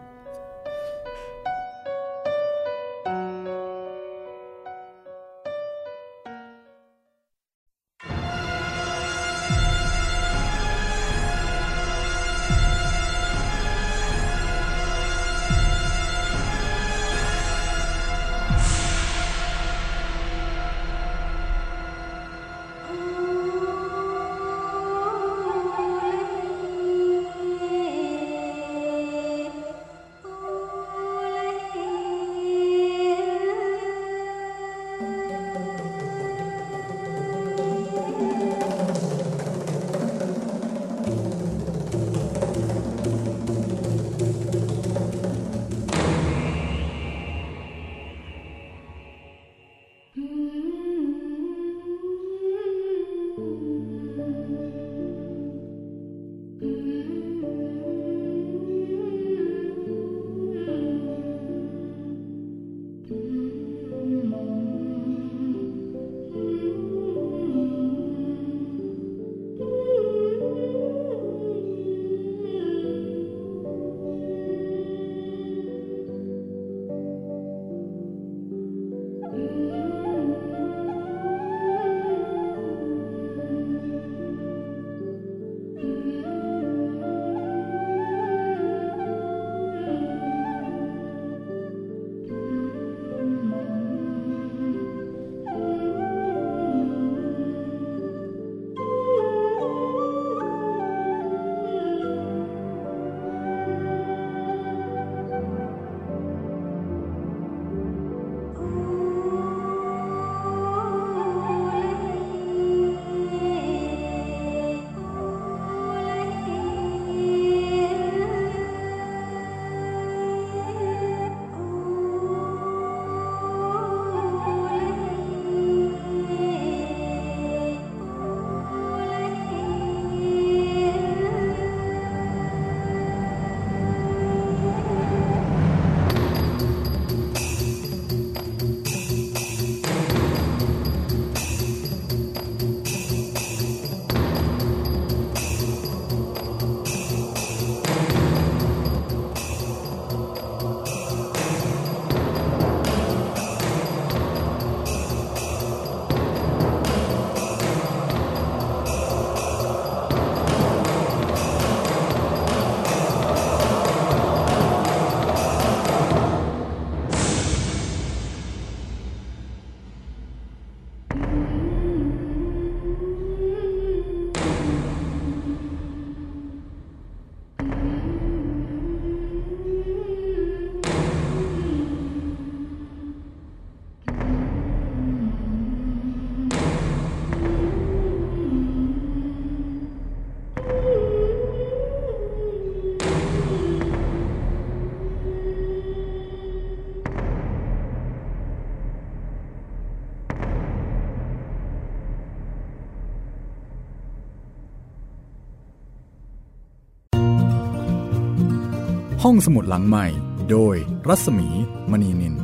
ห้องสมุดหลังใหม่ โดยรัศมีมณีนิน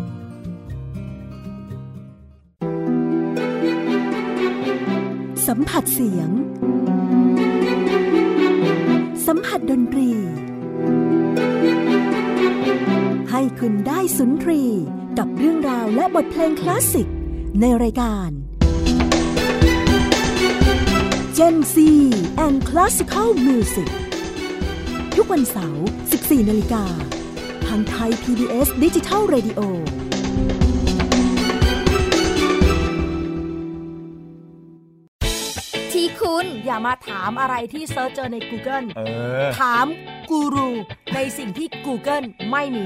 สัมผัสเสียง สัมผัสดนตรี ให้คุณได้สุนทรีกับเรื่องราวและบทเพลงคลาสสิก ในรายการ Gen Z and Classical Music ทุกวันเสาร์ 14นาฬิกาทางไทย PBS ดิจิทัล Radio ทีคุณอย่ามาถามอะไรที่ search เจอใน Google เออ ถามกูรูในสิ่งที่ Google ไม่มี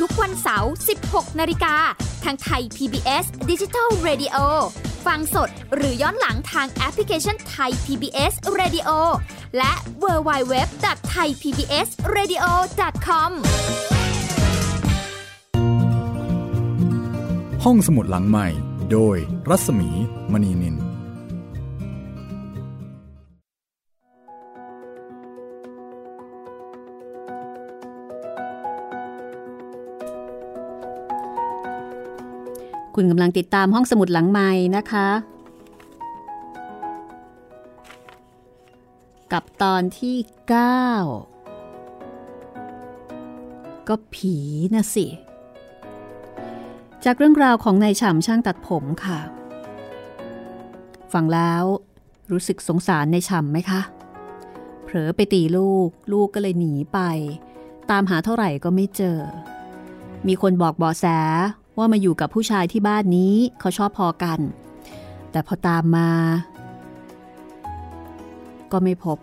ทุกวันเสาร์ 16 นาฬิกา ทางไทย PBS Digital Radio ฟังสดหรือย้อนหลังทางแอปพลิเคชันไทย PBS Radio และ w w w t h a i PBS Radio com ห้องสมุดหลังใหม่ โดยรัศมีมณีนิน คุณกำลังติดตามห้องสมุดหลังไม้นะคะ กับตอนที่ 9 ก็ผีนะสิ จากเรื่องราวของนายฉ่ำช่างตัดผมค่ะ ฟังแล้วรู้สึกสงสารนายฉ่ำไหมคะ เผลอไปตีลูก ลูกก็เลยหนีไป ตามหาเท่าไหร่ก็ไม่เจอมีคนบอกเบาะแส ว่ามาอยู่กับผู้ชายที่บ้านนี้เขาชอบพอกัน แต่พอตามมา ก็ไม่พบ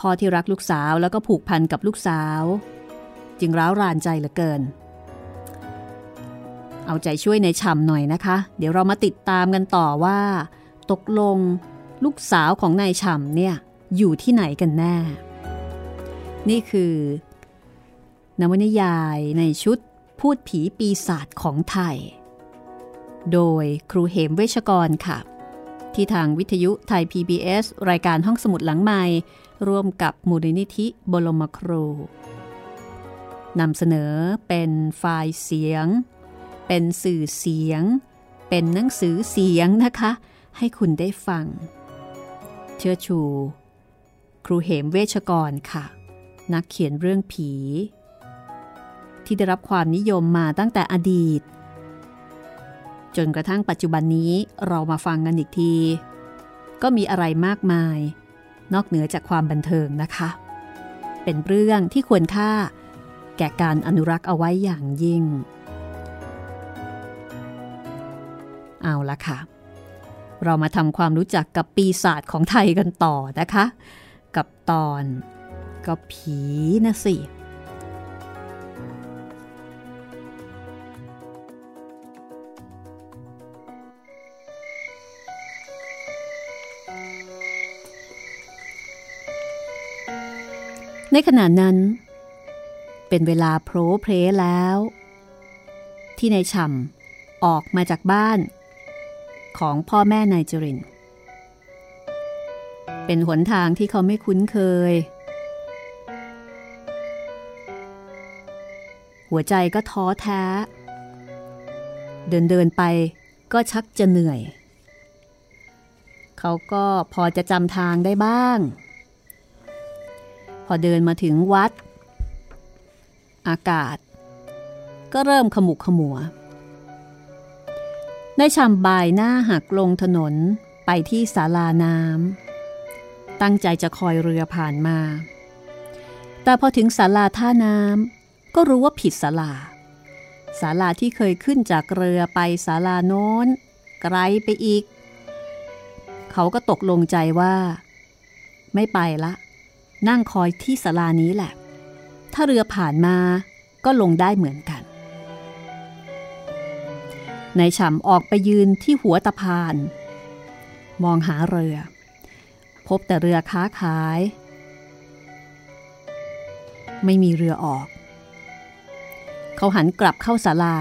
พ่อที่รักลูกสาวแล้วก็ผูกพันกับลูกสาว จึงร้าวรานใจเหลือเกิน เอาใจช่วยในช่ำหน่อยนะคะ เดี๋ยวเรามาติดตามกันต่อว่า ตกลงลูกสาวของนายฉ่ำเนี่ยอยู่ที่ไหนกันแน่ นี่คือ นวนิยายในชุดพูดผีปีศาจของไทย โดยครูเหมเวชกรค่ะ ที่ทางวิทยุไทย PBS รายการห้องสมุดหลังใหม่ ร่วมกับมูลนิธิบรมครูนำเสนอเป็นไฟล์เสียง เป็นสื่อเสียง เป็นหนังสือเสียงนะคะ ให้คุณได้ฟัง เชื่อชู ครูเหมเวชกรค่ะ นักเขียนเรื่องผี ที่ได้รับความนิยมมาตั้งแต่อดีต จนกระทั่งปัจจุบันนี้เรามาฟังกันอีกที ก็มีอะไรมากมาย นอกเหนือจากความบันเทิงนะคะ เป็นเรื่องที่ควรค่า แก่การอนุรักษ์เอาไว้อย่างยิ่ง เอาละค่ะ เรามาทำความรู้จักกับปีศาจของไทยกันต่อนะคะ กับตอนก็ผีนะสิ ในขณะนั้น เป็นเวลาโพรเพลแล้ว ที่นายฉ่ำออกมาจากบ้าน ของพ่อแม่นายจริน เป็นหนทางที่เขาไม่คุ้นเคย หัวใจก็ท้อแท้ เดินเดินไปก็ชักจะเหนื่อย เขาก็พอจะจำทางได้บ้าง พอเดินมาถึงวัด อากาศ ก็เริ่มขมุกขมัวได้ชำบายหน้าหักลงถนนไปที่ศาลาน้ำตั้งใจจะคอยเรือผ่านมา แต่พอถึงศาลาท่าน้ำก็รู้ว่าผิดศาลาศาลาที่เคยขึ้นจากเรือไปศาลาโน้น ไกลไปอีก เขาก็ตกลงใจว่า ไม่ไปละ นั่งคอยที่ศาลานี้แหละ ถ้าเรือผ่านมาก็ลงได้เหมือนกันในฉ่ำออกไปยืนที่หัวตะพาน มองหาเรือ พบแต่เรือค้าขาย ไม่มีเรือออก เขาหันกลับเข้าศาลา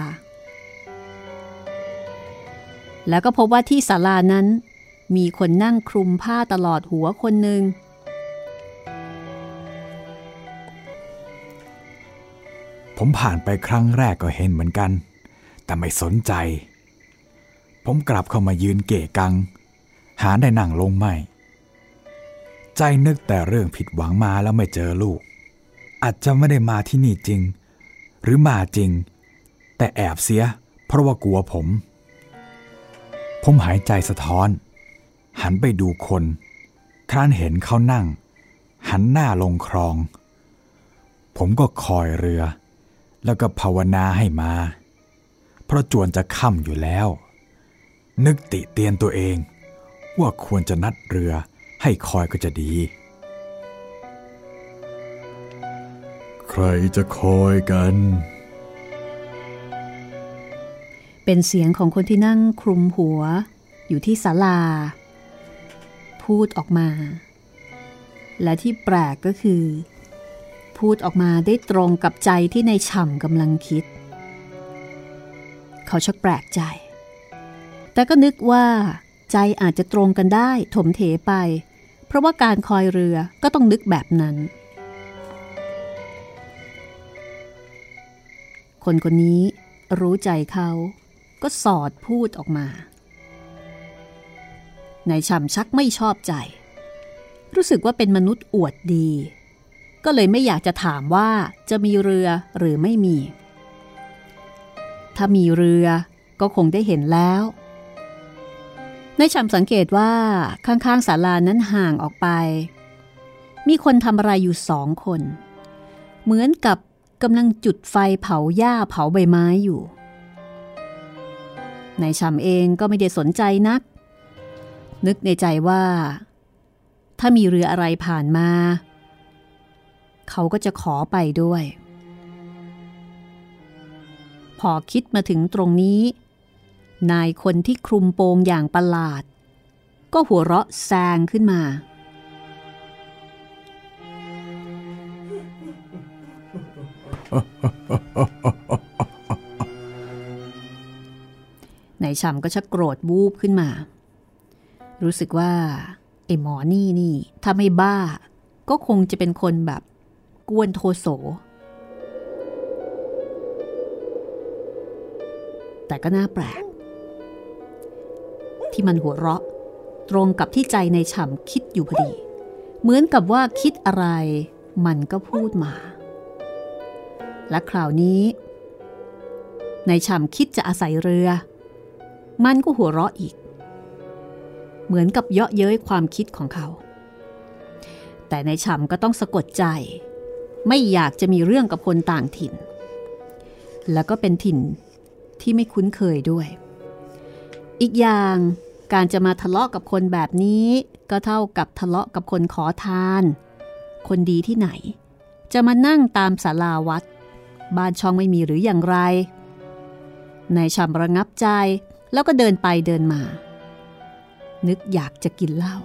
แล้วก็พบว่าที่ศาลานั้นมีคนนั่งคลุมผ้าตลอดหัวคนหนึ่ง ผมผ่านไปครั้งแรกก็เห็นเหมือนกัน แต่ไม่สนใจ ผมกลับเข้ามายืนเกะกัง หาได้นั่งลงไม่ ใจนึกแต่เรื่องผิดหวังมาแล้วไม่เจอลูก อาจจะไม่ได้มาที่นี่จริง หรือมาจริง แต่แอบเสีย เพราะว่ากลัวผม ผมหายใจสะท้อน หันไปดูคน ครั้นเห็นเขานั่ง หันหน้าลงคลอง ผมก็คอยเรือ แล้วก็ภาวนาให้มา เพราะจวนจะค่ำอยู่แล้ว นึกติเตียนตัวเอง ว่าควรจะนัดเรือให้คอยก็จะดี ใครจะคอยกัน เป็นเสียงของคนที่นั่งคลุมหัว อยู่ที่ศาลา พูดออกมา และที่แปลกก็คือ พูดออกมาได้ตรงกับใจที่ในฉ่ำกำลังคิด เขาชักแปลกใจ แต่ก็นึกว่าใจอาจจะตรงกันได้ถมเถไป เพราะว่าการคอยเรือก็ต้องนึกแบบนั้น คนคนนี้รู้ใจเขาก็สอดพูดออกมาในายช่ำชักไม่ชอบใจ รู้สึกว่าเป็นมนุษย์อวดดี ก็เลยไม่อยากจะถามว่าจะมีเรือหรือไม่มี ถ้ามีเรือก็คงได้เห็นแล้วนายชำสังเกตว่าข้างๆศาลานั้นห่างออกไป มีคนทำอะไรอยู่สองคน เหมือนกับกำลังจุดไฟเผาหญ้าเผาใบไม้อยู่นายชำเองก็ไม่ได้สนใจนัก นึกในใจว่า ถ้ามีเรืออะไรผ่านมา เขาก็จะขอไปด้วย พอคิดมาถึงตรงนี้ นายคนที่คลุมโปงอย่างประหลาด ก็หัวเราะแซงขึ้นมา นายฉ่ำก็ชักโกรธวูบขึ้นมา รู้สึกว่าไอ้หมอนี่นี่ถ้าไม่บ้าก็คงจะเป็นคนแบบ กวนโทโส แต่ก็น่าแปลก ที่มันหัวเราะ ตรงกับที่ใจในฉ่ำคิดอยู่พอดี เหมือนกับว่าคิดอะไร มันก็พูดมา และคราวนี้ ในฉ่ำคิดจะอาศัยเรือ มันก็หัวเราะอีก เหมือนกับเยาะเย้ยความคิดของเขาแต่ในฉ่ำก็ต้องสะกดใจ ไม่อยากจะมีเรื่องกับคนต่างถิ่น แล้วก็เป็นถิ่นที่ไม่คุ้นเคยด้วย อีกอย่างการจะมาทะเลาะกับคนแบบนี้ก็เท่ากับทะเลาะกับคนขอทาน คนดีที่ไหน จะมานั่งตามศาลาวัด บ้านช่องไม่มีหรืออย่างไรนายชำระงับใจแล้วก็เดินไปเดินมา นึกอยากจะกินเหล้า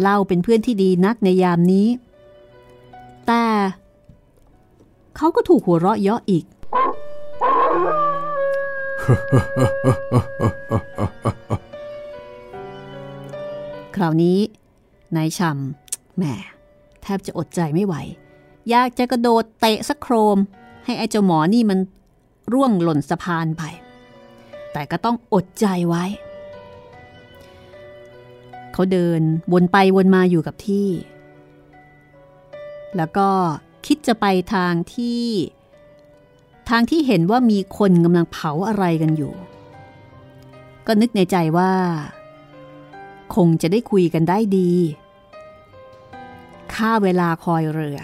เหล้าเป็นเพื่อนที่ดีนักในยามนี้ เขาก็ถูกหัวเราะเยาะอีก คราวนี้นายชำแหมแทบจะอดใจไม่ไหว อยากจะกระโดดเตะสักโครม ให้ไอ้เจ้าหมอนี่มันร่วงหล่นสะพานไป แต่ก็ต้องอดใจไว้ เขาเดินวนไปวนมาอยู่กับที่ แล้วก็ คิดจะไปทางที่ ทางที่เห็นว่ามีคนกำลังเผาอะไรกันอยู่ ก็นึกในใจว่า คงจะได้คุยกันได้ดีค่าเวลาคอยเรือ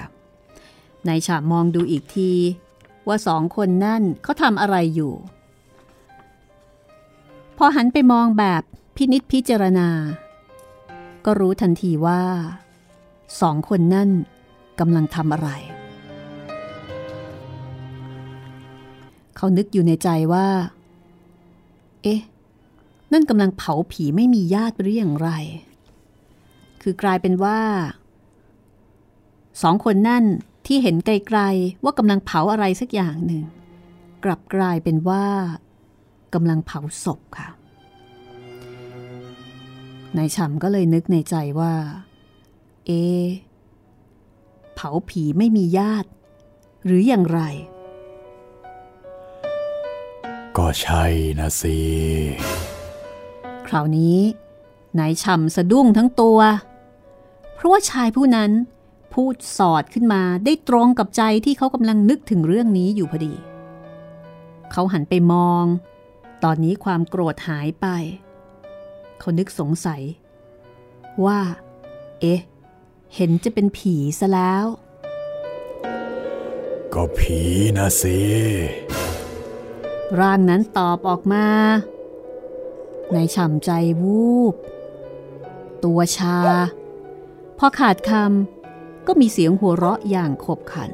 นายฉาบมองดูอีกที ว่าสองคนนั่นเขาทำอะไรอยู่ พอหันไปมองแบบพินิษพิจารณา ก็รู้ทันทีว่า สองคนนั่น กำลังทำอะไร เขานึกอยู่ในใจว่า เอ๊ะ นั่นกำลังเผาผีไม่มีญาติหรืออย่างไร คือกลายเป็นว่า สองคนนั่นที่เห็นไกลๆว่ากำลังเผาอะไรสักอย่างหนึ่ง กลับกลายเป็นว่ากำลังเผาศพค่ะนายฉ่ำก็เลยนึกในใจว่า เอเผาผีไม่มีญาติ หรืออย่างไร ก็ใช่นะสิ คราวนี้นายฉ่ำสะดุ้งทั้งตัว เพราะว่าชายผู้นั้นพูดสอดขึ้นมาได้ตรงกับใจที่เขากำลังนึกถึงเรื่องนี้อยู่พอดี เขาหันไปมอง ตอนนี้ความโกรธหายไป เขานึกสงสัย ว่า เอ๊ะ เห็นจะเป็นผีซะแล้ว ก็ผีนะสิร่างนั้นตอบออกมา ในฉ่ำใจวูบ ตัวชา พอขาดคำก็มีเสียงหัวเราะอย่างขบขัน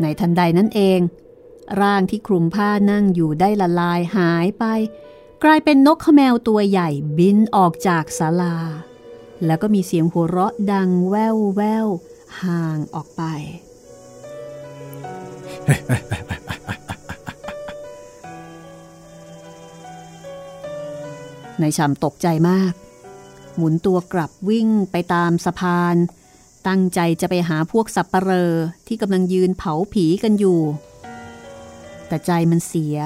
ในทันใดนั้นเอง ร่างที่คลุมผ้านั่งอยู่ได้ละลายหายไป กลายเป็นนกขแมวตัวใหญ่บินออกจากศาลา แล้วก็มีเสียงหัวเราะดังแววแววห่างออกไป นายชำตกใจมาก หมุนตัวกลับวิ่งไปตามสะพาน ตั้งใจจะไปหาพวกสับปะเรอที่กำลังยืนเผาผีกันอยู่ แต่ใจมันเสีย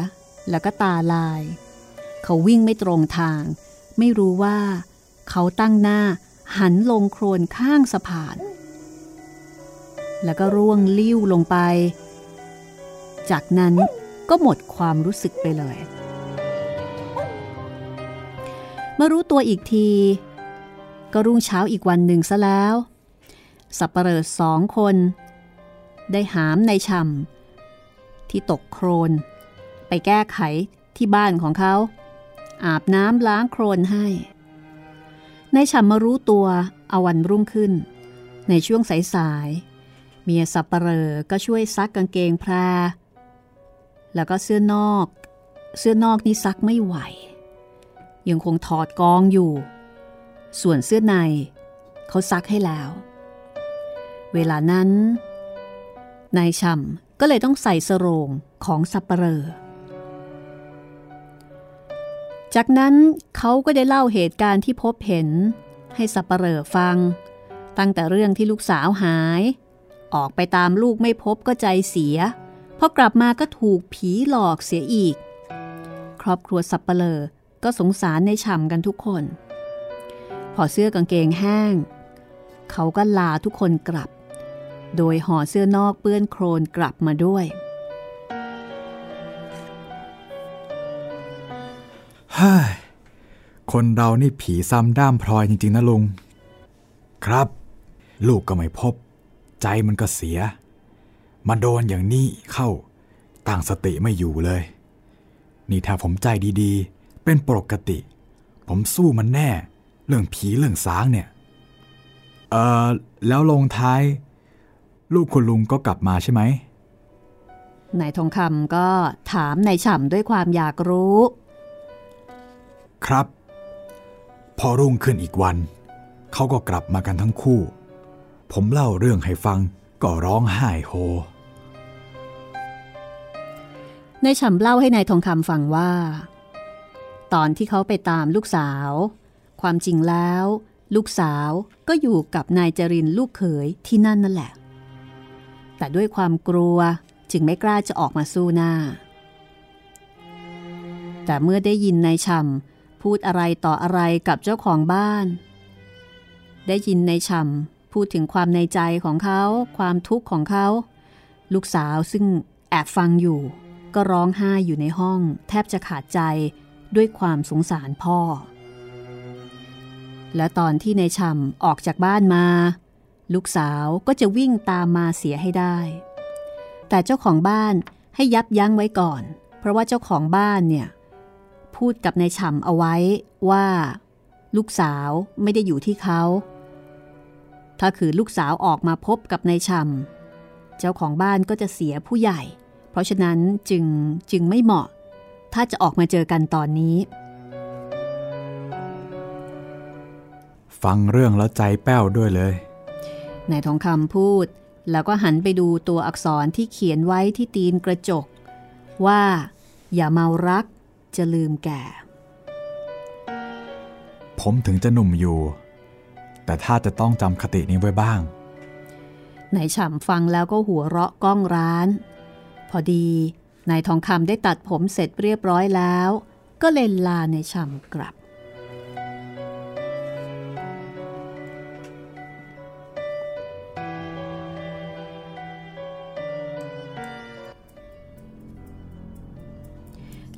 แล้วก็ตาลาย เขาวิ่งไม่ตรงทาง ไม่รู้ว่า เขาตั้งหน้าหันลงโครนข้างสะพาน แล้วก็ร่วงลิ้วลงไป จากนั้นก็หมดความรู้สึกไปเลยเมื่อรู้ตัวอีกที ก็รุ่งเช้าอีกวันหนึ่งซะแล้ว สับปะเหร่อสองคน ได้หามในชำที่ตกโครน ไปแก้ไขที่บ้านของเขา อาบน้ำล้างโครนให้ ในฉ่ำมารู้ตัวเอาวันรุ่งขึ้น ในช่วงสายๆเมียสับปเหร่อก็ช่วยซักกางเกงแพรแล้วก็เสื้อนอก เสื้อนอกนี่ซักไม่ไหว ยังคงถอดกองอยู่ ส่วนเสื้อใน เขาซักให้แล้ว เวลานั้นนายช่ำก็เลยต้องใส่สโรงของสับปเหร่อ จากนั้นเขาก็ได้เล่าเหตุการณ์ที่พบเห็น ให้สับปเหร่อฟัง ตั้งแต่เรื่องที่ลูกสาวหาย ออกไปตามลูกไม่พบก็ใจเสียพอกลับมาก็ถูกผีหลอกเสียอีก ครอบครัวสับปะเลอก็สงสารในฉ่ำกันทุกคน พอเสื้อกางเกงแห้ง เขาก็ลาทุกคนกลับ โดยห่อเสื้อนอกเปื้อนโครนกลับมาด้วย ฮ้ยคนเรานี่ผีซ้ำด้ามพลอยจริง ๆ นะลุง ครับ ลูกก็ไม่พบ ใจมันก็เสีย มาโดนอย่างนี้เข้าตั้งสติไม่อยู่เลย นี่ถ้าผมใจดีๆ เป็นปกติ ผมสู้มันแน่ เรื่องผีเรื่องสางเนี่ย เออแล้วลงท้าย ลูกคุณลุงก็กลับมาใช่ไหมนายทองคำก็ถามนายฉ่ำด้วยความอยากรู้ ครับ พอรุ่งขึ้นอีกวัน เขาก็กลับมากันทั้งคู่ ผมเล่าเรื่องให้ฟังก็ร้องไห้โฮนายฉ่ำเล่าให้นายทองคำฟังว่า ตอนที่เขาไปตามลูกสาว ความจริงแล้ว ลูกสาวก็อยู่กับนายจรินลูกเขยที่นั่นนั่นแหละ แต่ด้วยความกลัวจึงไม่กล้าจะออกมาสู้หน้า แต่เมื่อได้ยินนายฉ่ำ พูดอะไรต่ออะไรกับเจ้าของบ้าน ได้ยินในายฉ่ำพูดถึงความในใจของเขา ความทุกข์ของเขา ลูกสาวซึ่งแอบฟังอยู่ ก็ร้องไห้อยู่ในห้อง แทบจะขาดใจด้วยความสงสารพ่อ และตอนที่ในายฉ่ำออกจากบ้านมา ลูกสาวก็จะวิ่งตามมาเสียให้ได้ แต่เจ้าของบ้านให้ยับยั้งไว้ก่อน เพราะว่าเจ้าของบ้านเนี่ย พูดกับนายฉ่ำเอาไว้ว่า ลูกสาวไม่ได้อยู่ที่เขา ถ้าคือลูกสาวออกมาพบกับนายฉ่ำเจ้าของบ้านก็จะเสียผู้ใหญ่ เพราะฉะนั้นจึงจึงไม่เหมาะ ถ้าจะออกมาเจอกันตอนนี้ ฟังเรื่องแล้วใจแป้วด้วยเลยนายทองคำพูดแล้วก็หันไปดูตัวอักษรที่เขียนไว้ที่ตีนกระจก ว่า อย่าเมารัก จะลืมแก่ ผมถึงจะหนุ่มอยู่ แต่ถ้าจะต้องจำคตินี้ไว้บ้างนายฉ่ำฟังแล้วก็หัวเราะก้องร้าน พอดีนายทองคำได้ตัดผมเสร็จเรียบร้อยแล้ว ก็เลยลานายฉ่ำกลับ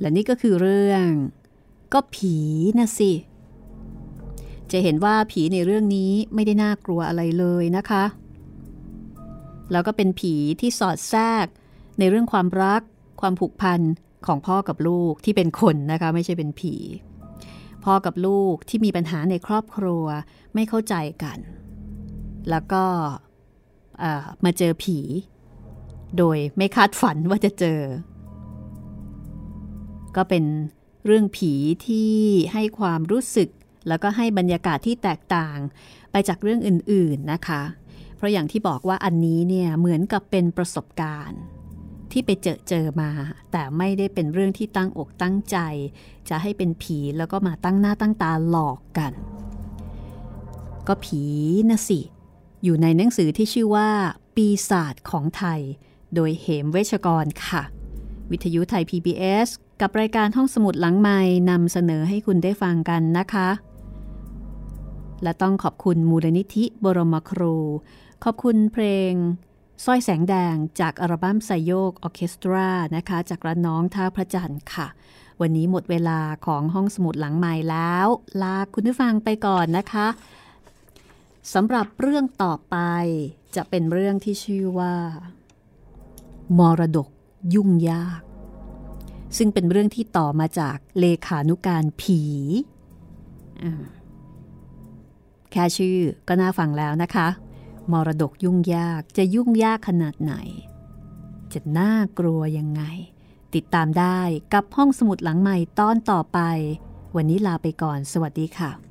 และนี่ก็คือเรื่อง ก็ผีนะสิ จะเห็นว่าผีในเรื่องนี้ไม่ได้น่ากลัวอะไรเลยนะคะ แล้วก็เป็นผีที่สอดแทรก ในเรื่องความรัก ความผูกพันของพ่อกับลูกที่เป็นคนนะคะ ไม่ใช่เป็นผี พ่อกับลูกที่มีปัญหาในครอบครัวไม่เข้าใจกัน แล้วก็มาเจอผี โดยไม่คาดฝันว่าจะเจอ ก็เป็นเรื่องผีที่ให้ความรู้สึก แล้วก็ให้บรรยากาศที่แตกต่างไปจากเรื่องอื่นๆนะคะ เพราะอย่างที่บอกว่าอันนี้เนี่ยเหมือนกับเป็นประสบการณ์ที่ไปเจอเจอมา แต่ไม่ได้เป็นเรื่องที่ตั้งอกตั้งใจ จะให้เป็นผีแล้วก็มาตั้งหน้าตั้งตาหลอกกัน ก็ผีนะสิ อยู่ในหนังสือที่ชื่อว่า ปีศาจของไทย โดยเหมเวชกรค่ะ วิทยุไทย PBS กับรายการห้องสมุดหลังไม้นำเสนอให้คุณได้ฟังกันนะคะ และต้องขอบคุณมูลนิธิบรมครู ขอบคุณเพลงสร้อยแสงแดงจากอัลบั้มไซโยกออเคสตรานะคะ จากระน้องท่าพระจันทร์ค่ะ วันนี้หมดเวลาของห้องสมุดหลังใหม่แล้ว ลาคุณผู้ฟังไปก่อนนะคะสำหรับเรื่องต่อไปจะเป็นเรื่องที่ชื่อว่า มรดกยุ่งยาก ซึ่งเป็นเรื่องที่ต่อมาจากเลขานุการผี แค่ชื่อก็น่าฟังแล้วนะคะ มรดกยุ่งยากจะยุ่งยากขนาดไหน จะน่ากลัวยังไง ติดตามได้กับห้องสมุดหลังใหม่ตอนต่อไป วันนี้ลาไปก่อน สวัสดีค่ะ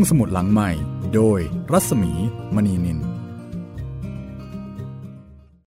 องสมุดหลังใหม่ โดยรัศมี